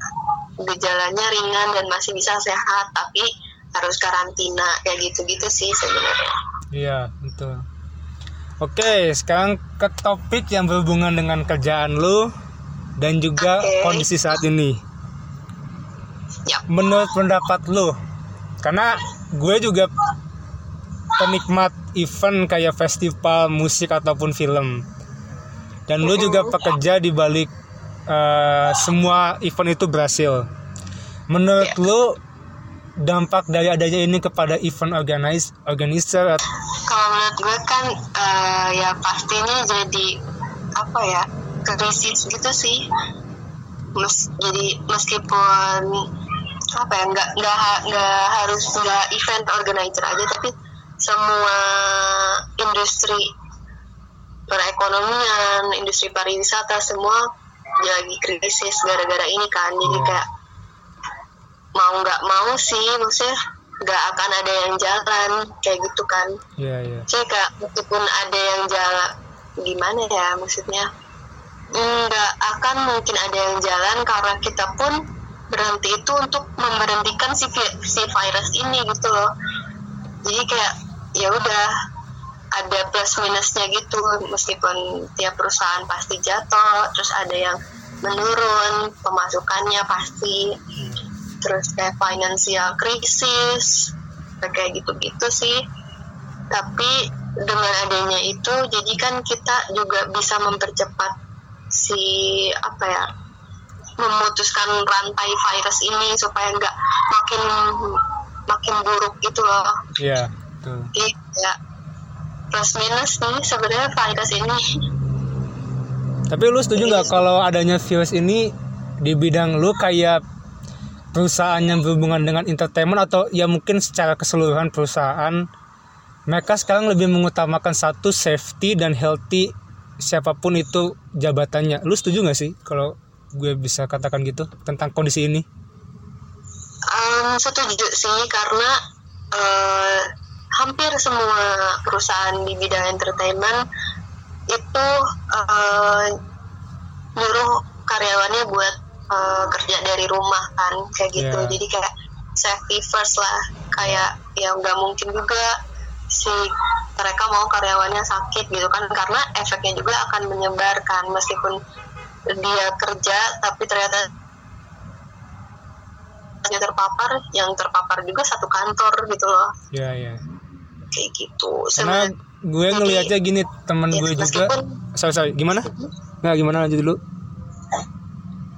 gejalanya ringan dan masih bisa sehat tapi harus karantina kayak gitu-gitu sih sebenarnya. Iya, betul. Oke, sekarang ke topik yang berhubungan dengan kerjaan lu dan juga Oke. kondisi saat ini. Yap. Menurut pendapat lu, karena gue juga penikmat event kayak festival musik ataupun film. Dan lu juga pekerja di balik eh, semua event itu berhasil. Menurut Ya. lu dampak dari adanya ini kepada event organize organizer kalau menurut gue kan eh, ya pastinya jadi apa ya krisis gitu sih Mes, jadi meskipun apa ya nggak nggak nggak harus nggak event organizer aja tapi semua industri perekonomian industri pariwisata semua lagi krisis gara-gara ini kan jadi Hmm. kayak mau nggak mau sih maksudnya nggak akan ada yang jalan kayak gitu kan Iya, iya. jadi kayak meskipun ada yang jalan gimana ya maksudnya nggak akan mungkin ada yang jalan karena kita pun berhenti itu untuk memberhentikan si, si virus ini gitu loh. Jadi kayak ya udah ada plus minusnya gitu. Meskipun tiap perusahaan pasti jatuh terus ada yang menurun pemasukannya pasti. Terus kayak financial krisis kayak gitu-gitu sih. Tapi dengan adanya itu jadi kan kita juga bisa mempercepat si apa ya memutuskan rantai virus ini supaya nggak makin makin buruk gitu loh. Iya, betul. Jadi ya plus minus nih sebenarnya virus ini. Tapi lu setuju nggak kalau adanya virus ini di bidang lu kayak perusahaan yang berhubungan dengan entertainment atau ya mungkin secara keseluruhan perusahaan mereka sekarang lebih mengutamakan satu safety dan healthy siapa pun itu jabatannya. Lu setuju nggak sih kalau gue bisa katakan gitu tentang kondisi ini? Um, setuju sih karena eh, hampir semua perusahaan di bidang entertainment itu eh, nyuruh karyawannya buat eh, kerja dari rumah kan kayak gitu Yeah. jadi kayak safety first lah kayak ya nggak mungkin juga si mereka mau karyawannya sakit gitu kan karena efeknya juga akan menyebarkan meskipun dia kerja tapi ternyata dia terpapar yang terpapar juga satu kantor gitu loh Ya ya. kayak gitu Karena gue ngelihatnya gini temen ya, gue juga. meskipun Sorry sorry gimana? Nggak gimana lanjut dulu.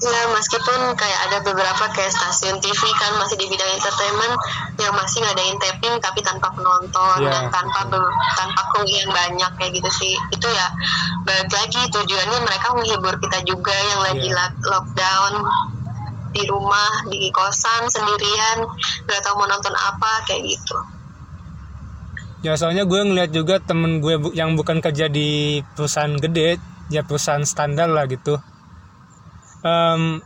Ya meskipun kayak ada beberapa kayak stasiun TV kan masih di bidang entertainment yang masih ngadain taping tapi tanpa penonton Ya. dan tanpa tanpa kru yang banyak kayak gitu sih itu ya balik lagi tujuannya mereka menghibur kita juga yang lagi la- lockdown di rumah di kosan sendirian nggak tahu mau nonton apa kayak gitu Ya soalnya gue ngeliat juga temen gue bu- yang bukan kerja di perusahaan gede, ya perusahaan standar lah gitu. Em,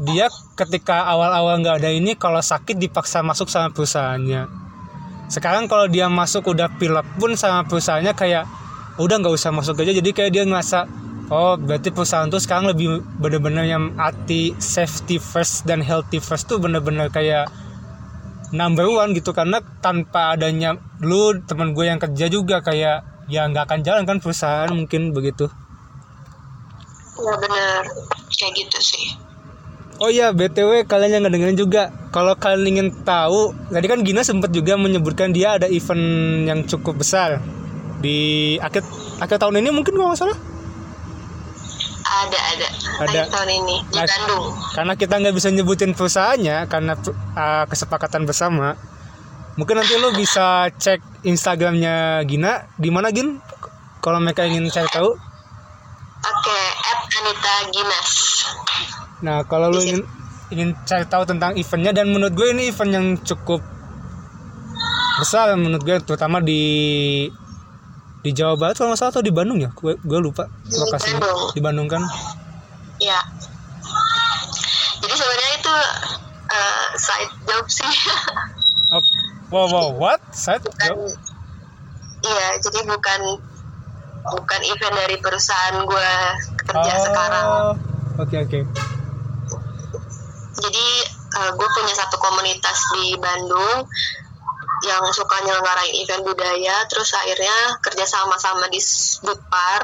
dia ketika awal-awal nggak ada ini kalau sakit dipaksa masuk sama perusahaannya. Sekarang kalau dia masuk udah pilek pun sama perusahaannya kayak udah nggak usah masuk aja. Jadi kayak dia ngerasa oh berarti perusahaan tuh sekarang lebih bener-bener yang arti safety first dan healthy first tuh bener-bener kayak number one gitu. Karena tanpa adanya lu teman gue yang kerja juga kayak ya nggak akan jalan kan perusahaan mungkin begitu. Ya bener kayak gitu sih. Oh iya, BTW kalian yang ngedengerin juga. Kalau kalian ingin tahu Tadi kan Gina sempat juga menyebutkan dia ada event yang cukup besar Di akhir akhir tahun ini mungkin kalau nggak salah? Ada ada. Ada. akhir tahun ini di Nah, Bandung. Karena kita nggak bisa nyebutin perusahaannya Karena uh, kesepakatan bersama Mungkin nanti lo bisa cek Instagramnya Gina. Di mana Gin? Kalau mereka ingin cari tahu Anita Ginas. Nah, kalau lu ingin ingin cari tahu tentang eventnya dan menurut gue ini event yang cukup besar menurut gue terutama di di Jawa Barat kalau nggak salah atau di Bandung ya? Gue, gue lupa lokasinya. Bandung. di Bandung kan? Ya. Jadi sebenarnya itu eh, side job sih. Oh, wow wow what? Side bukan job? iya jadi bukan bukan event dari perusahaan gue kerja Oh, sekarang. oke oke. Jadi gue punya satu komunitas di Bandung yang suka nyelenggarain event budaya terus akhirnya kerja sama-sama di Budpar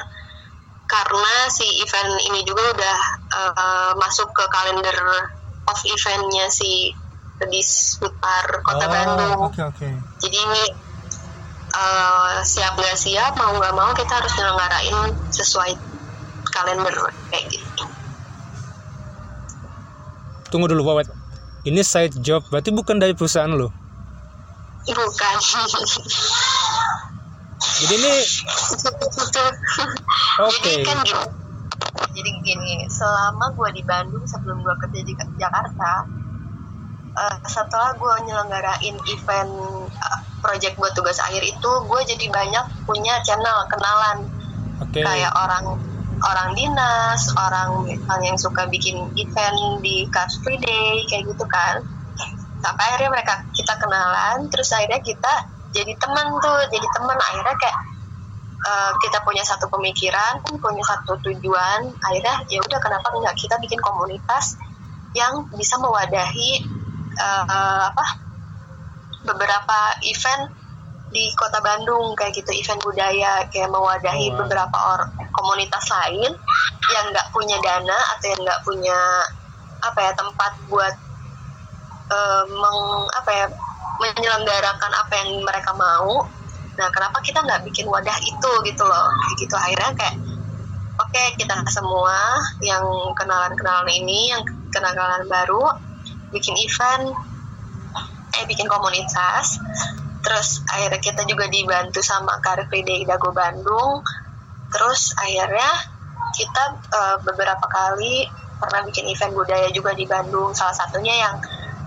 karena si event ini juga udah eh, masuk ke kalender of eventnya si di Budpar Kota Oh, Bandung. oke oke. Jadi eh, siap nggak siap mau nggak mau kita harus nyelenggarain sesuai kalender kayak gitu. Tunggu dulu Wawet. Ini side job berarti bukan dari perusahaan lo? Bukan. Jadi ini oke. Jadi kan gini. Jadi gini, selama gue di Bandung sebelum gue kerja di Jakarta, eh, setelah gue nyelenggarain event eh, project buat tugas akhir itu, gue jadi banyak punya channel kenalan. Oke. Kayak orang orang dinas, orang yang suka bikin event di Car Free Day kayak gitu kan. Sampai akhirnya mereka kita kenalan, terus akhirnya kita jadi teman tuh, jadi teman akhirnya kayak eh, kita punya satu pemikiran, punya satu tujuan, akhirnya ya udah kenapa nggak kita bikin komunitas yang bisa mewadahi eh, apa beberapa event di kota Bandung kayak gitu event budaya kayak mewadahi Oh, beberapa or komunitas lain yang nggak punya dana atau yang nggak punya apa ya tempat buat eh, meng apa ya menyelenggarakan apa yang mereka mau. Nah kenapa kita nggak bikin wadah itu gitu loh? Kayak gitu akhirnya kayak oke kita semua yang kenalan-kenalan ini yang kenalan baru bikin event eh bikin komunitas terus akhirnya kita juga dibantu sama Car Free Day Dago Bandung. Terus akhirnya kita eh, beberapa kali pernah bikin event budaya juga di Bandung. Salah satunya yang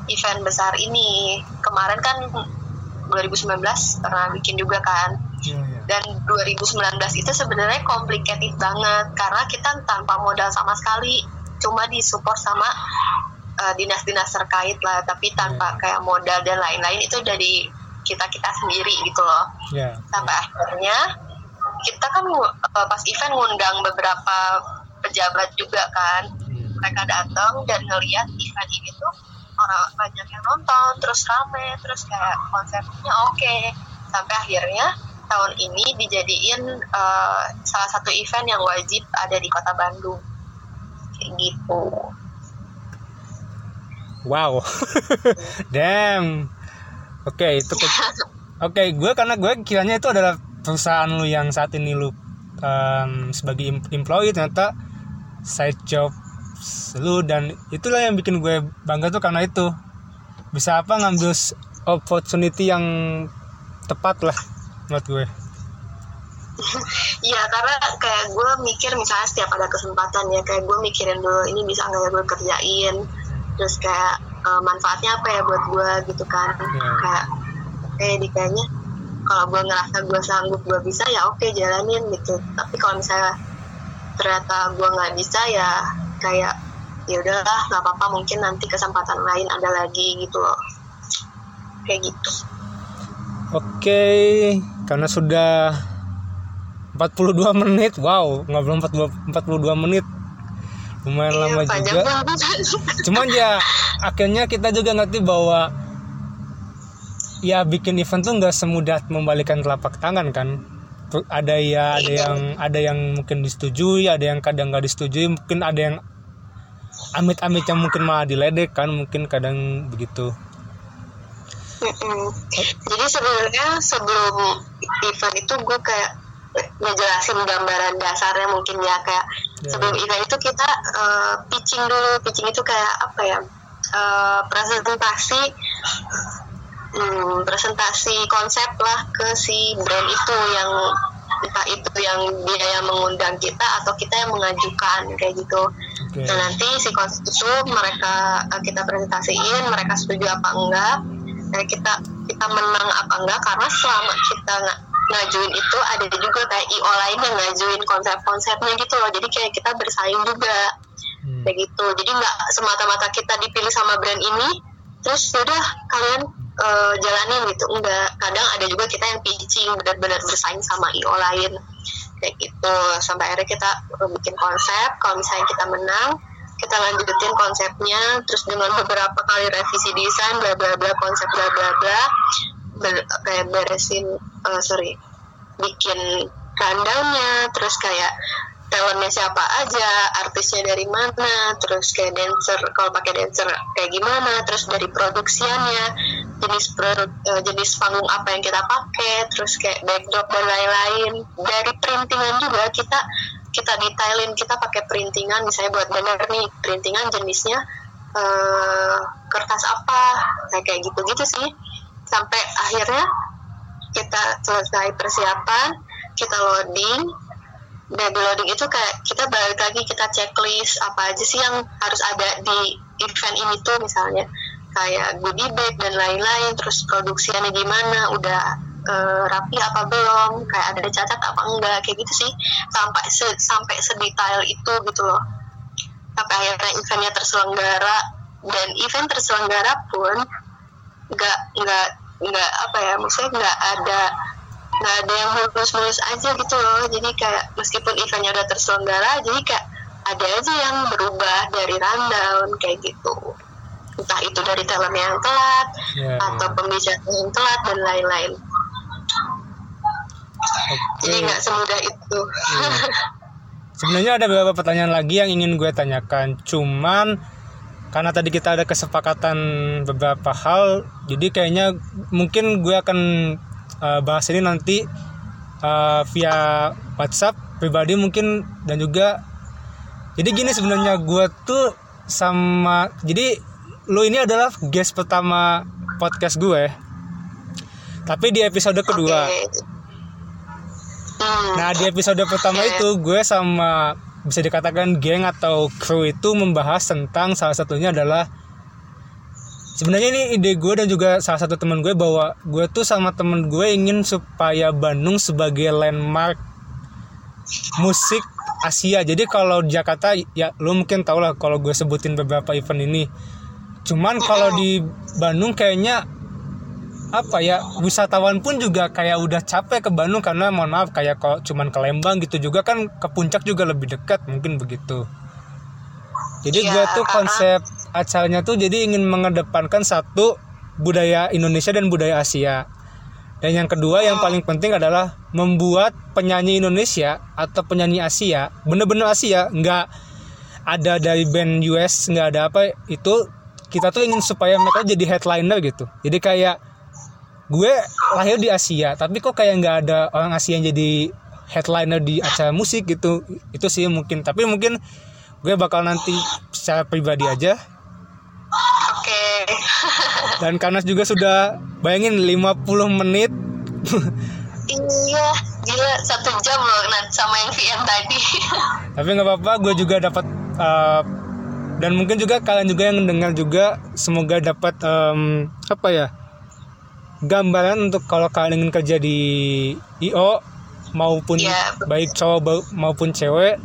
event besar ini. Kemarin kan 2019 pernah bikin juga kan. Iya, iya. dan 2019 itu sebenarnya complicated banget karena kita tanpa modal sama sekali. Cuma disupport sama eh, dinas-dinas terkait lah. Tapi tanpa kayak modal dan lain-lain itu dari kita kita sendiri gitu loh Iya. sampai akhirnya kita kan eh, pas event ngundang beberapa pejabat juga kan mereka datang dan ngeliat event ini tuh orang banyak yang nonton terus rame terus kayak konsepnya oke sampai akhirnya tahun ini dijadiin eh, salah satu event yang wajib ada di kota Bandung kayak gitu Wow. Damn. Oke, itu ke- Oke, gue karena gue kiranya itu adalah perusahaan lu yang saat ini lu em, sebagai em- employee ternyata side job lu dan itulah yang bikin gue bangga tuh karena itu. Bisa apa ngambil opportunity yang tepat lah menurut gue. Iya karena kayak gue mikir misalnya setiap ada kesempatan ya kayak gue mikirin dulu ini bisa nggak ya gue kerjain. Terus kayak eh, manfaatnya apa ya buat gue gitu kan. Iya. kayak eh di kayaknya kalau gue ngerasa gue sanggup gue bisa ya oke jalanin gitu. Tapi kalau misalnya ternyata gue nggak bisa ya kayak ya udahlah nggak apa-apa mungkin nanti kesempatan lain ada lagi gitu loh. Kayak gitu. Oke karena sudah 42 menit wow ngobrol 42, 42 menit lumayan iya, lama juga. cuman ya akhirnya kita juga ngerti bahwa ya bikin event tuh nggak semudah membalikan telapak tangan kan. Ada ya ada iya. yang ada yang mungkin disetujui ada yang kadang nggak disetujui mungkin ada yang amit-amit yang mungkin malah diledek kan mungkin kadang begitu. Jadi sebenarnya sebelum event itu gue kayak ngejelasin gambaran dasarnya mungkin ya kayak yeah. sebelum event itu kita uh, pitching dulu pitching itu kayak apa ya uh, presentasi hmm, presentasi konsep lah ke si brand itu yang entah itu yang dia yang mengundang kita atau kita yang mengajukan kayak gitu. Okay. Nah nanti si konsep itu mereka eh, kita presentasiin, mereka setuju apa enggak, dan kita kita menang apa enggak karena selama kita ngajuin itu ada juga kayak IO lain yang ngajuin konsep-konsepnya gitu loh. Jadi kayak kita bersaing juga hmm. kayak gitu. Jadi nggak semata-mata kita dipilih sama brand ini, terus sudah kalian uh, jalanin gitu enggak kadang ada juga kita yang pitching benar-benar bersaing sama io lain kayak gitu sampai akhirnya kita bikin konsep kalau misalnya kita menang kita lanjutin konsepnya terus dengan beberapa kali revisi desain bla bla bla konsep bla bla bla ber, kayak beresin uh, sorry bikin rundownnya terus kayak talentnya siapa aja, artisnya dari mana, terus kayak dancer kalau pakai dancer kayak gimana, terus dari produksiannya, jenis produk, uh, jenis panggung apa yang kita pakai, terus kayak backdrop dan lain-lain. Dari printingan juga kita kita detailin kita pakai printingan misalnya buat banner nih printingan jenisnya uh, kertas apa kayak kayak gitu-gitu sih. Sampai akhirnya kita selesai persiapan kita loading. Baby loading itu kayak kita balik lagi kita checklist apa aja sih yang harus ada di event ini tuh misalnya. Kayak goodie bag dan lain-lain terus produksinya gimana udah uh, rapi apa belum kayak ada cacat apa enggak kayak gitu sih. Sampai se sampai sedetail itu gitu loh. Sampai akhirnya eventnya terselenggara dan event terselenggara pun nggak nggak nggak apa ya maksudnya nggak ada nggak ada yang mulus-mulus aja gitu loh. Jadi kayak meskipun eventnya udah terselenggara jadi kayak ada aja yang berubah dari rundown kayak gitu. Entah itu dari talent yang telat yeah, atau yeah. pembicaraan yang telat dan lain-lain okay. jadi nggak semudah itu yeah. sebenarnya ada beberapa pertanyaan lagi yang ingin gue tanyakan cuman karena tadi kita ada kesepakatan beberapa hal jadi kayaknya mungkin gue akan uh, bahas ini nanti uh, via WhatsApp pribadi mungkin dan juga jadi gini sebenarnya gue tuh sama jadi lu ini adalah guest pertama podcast gue tapi di episode kedua nah di episode pertama itu gue sama bisa dikatakan geng atau kru itu membahas tentang salah satunya adalah sebenarnya ini ide gue dan juga salah satu teman gue bahwa gue tuh sama temen gue ingin supaya Bandung sebagai landmark musik Asia. Jadi kalau Jakarta ya lo mungkin tau lah kalau gue sebutin beberapa event ini. Cuman kalau di Bandung kayaknya apa ya wisatawan pun juga kayak udah capek ke Bandung karena mohon maaf kayak kalau cuman ke Lembang gitu juga kan ke puncak juga lebih dekat mungkin begitu jadi ya, gue tuh konsep acaranya tuh jadi ingin mengedepankan satu budaya Indonesia dan budaya Asia. Dan yang kedua yang paling penting adalah membuat penyanyi Indonesia atau penyanyi Asia, bener-bener Asia, nggak ada dari band US, nggak ada apa itu kita tuh ingin supaya mereka jadi headliner gitu. Jadi kayak gue lahir di Asia, tapi kok kayak nggak ada orang Asia yang jadi headliner di acara musik gitu. Itu sih mungkin, tapi mungkin gue bakal nanti secara pribadi aja oke okay. dan karena juga sudah bayangin 50 menit iya gila satu jam loh sama yang VM tadi tapi nggak apa-apa gue juga dapat uh, dan mungkin juga kalian juga yang mendengar juga semoga dapat um, apa ya gambaran untuk kalau kalian ingin kerja di IO maupun yeah. baik cowok maupun cewek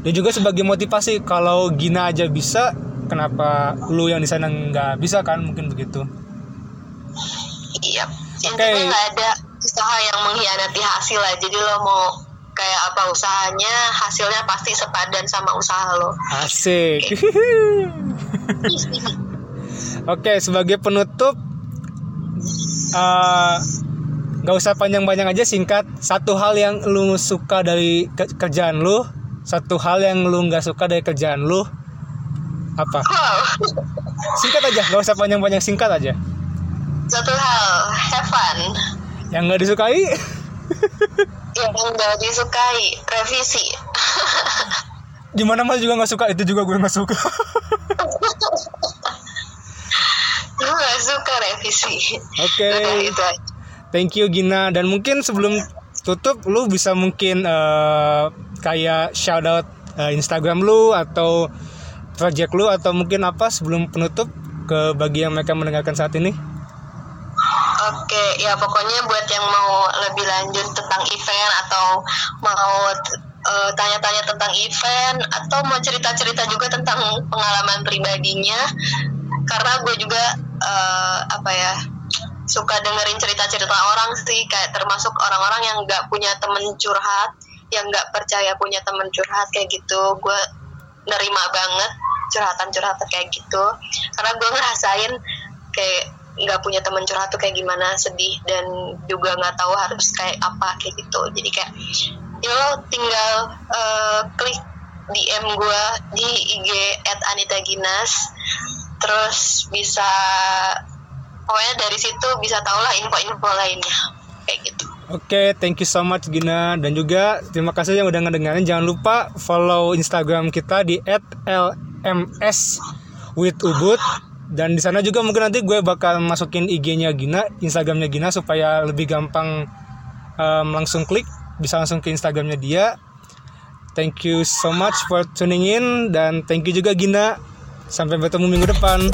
dan juga sebagai motivasi kalau Gina aja bisa kenapa lu yang di sana nggak bisa kan? Mungkin begitu. Iya. Oke. intinya nggak ada usaha yang mengkhianati hasil lah. Jadi lo mau kayak apa usahanya hasilnya pasti sepadan sama usaha lo. Asik. Oke sebagai penutup eh, nggak usah panjang-panjang aja singkat. Satu hal yang lu suka dari ke- kerjaan lu satu hal yang lu nggak suka dari kerjaan lu apa? Singkat aja nggak usah panjang-panjang singkat aja. Satu hal have fun. Yang nggak disukai? Yang nggak disukai revisi. Di mana mana juga nggak suka? Itu juga gue nggak suka suka revisi oke. Udah itu aja. Thank you Gina. Dan mungkin sebelum tutup lu bisa mungkin eh, kayak shout out eh, Instagram lu atau project lu atau mungkin apa sebelum penutup ke bagi yang mereka mendengarkan saat ini? Oke, ya pokoknya buat yang mau lebih lanjut tentang event atau mau eh, tanya-tanya tentang event atau mau cerita-cerita juga tentang pengalaman pribadinya, karena gue juga eh, apa ya suka dengerin cerita-cerita orang sih, kayak termasuk orang-orang yang nggak punya temen curhat, yang nggak percaya punya temen curhat kayak gitu, gue nerima banget curhatan-curhatan kayak gitu, karena gue ngerasain kayak nggak punya temen curhat tuh kayak gimana sedih dan juga nggak tahu harus kayak apa kayak gitu. Jadi kayak ya lo tinggal eh, klik DM gue di IG Anita Ginas terus bisa pokoknya dari situ bisa tau lah info-info lainnya kayak gitu Oke, thank you so much Gina dan juga terima kasih yang udah ngedengerin. Jangan lupa follow Instagram kita di @lms with ubud dan di sana juga mungkin nanti gue bakal masukin IG-nya Gina, Instagramnya Gina supaya lebih gampang em, langsung klik bisa langsung ke Instagramnya dia. Thank you so much for tuning in dan thank you juga Gina. Sampai bertemu minggu depan.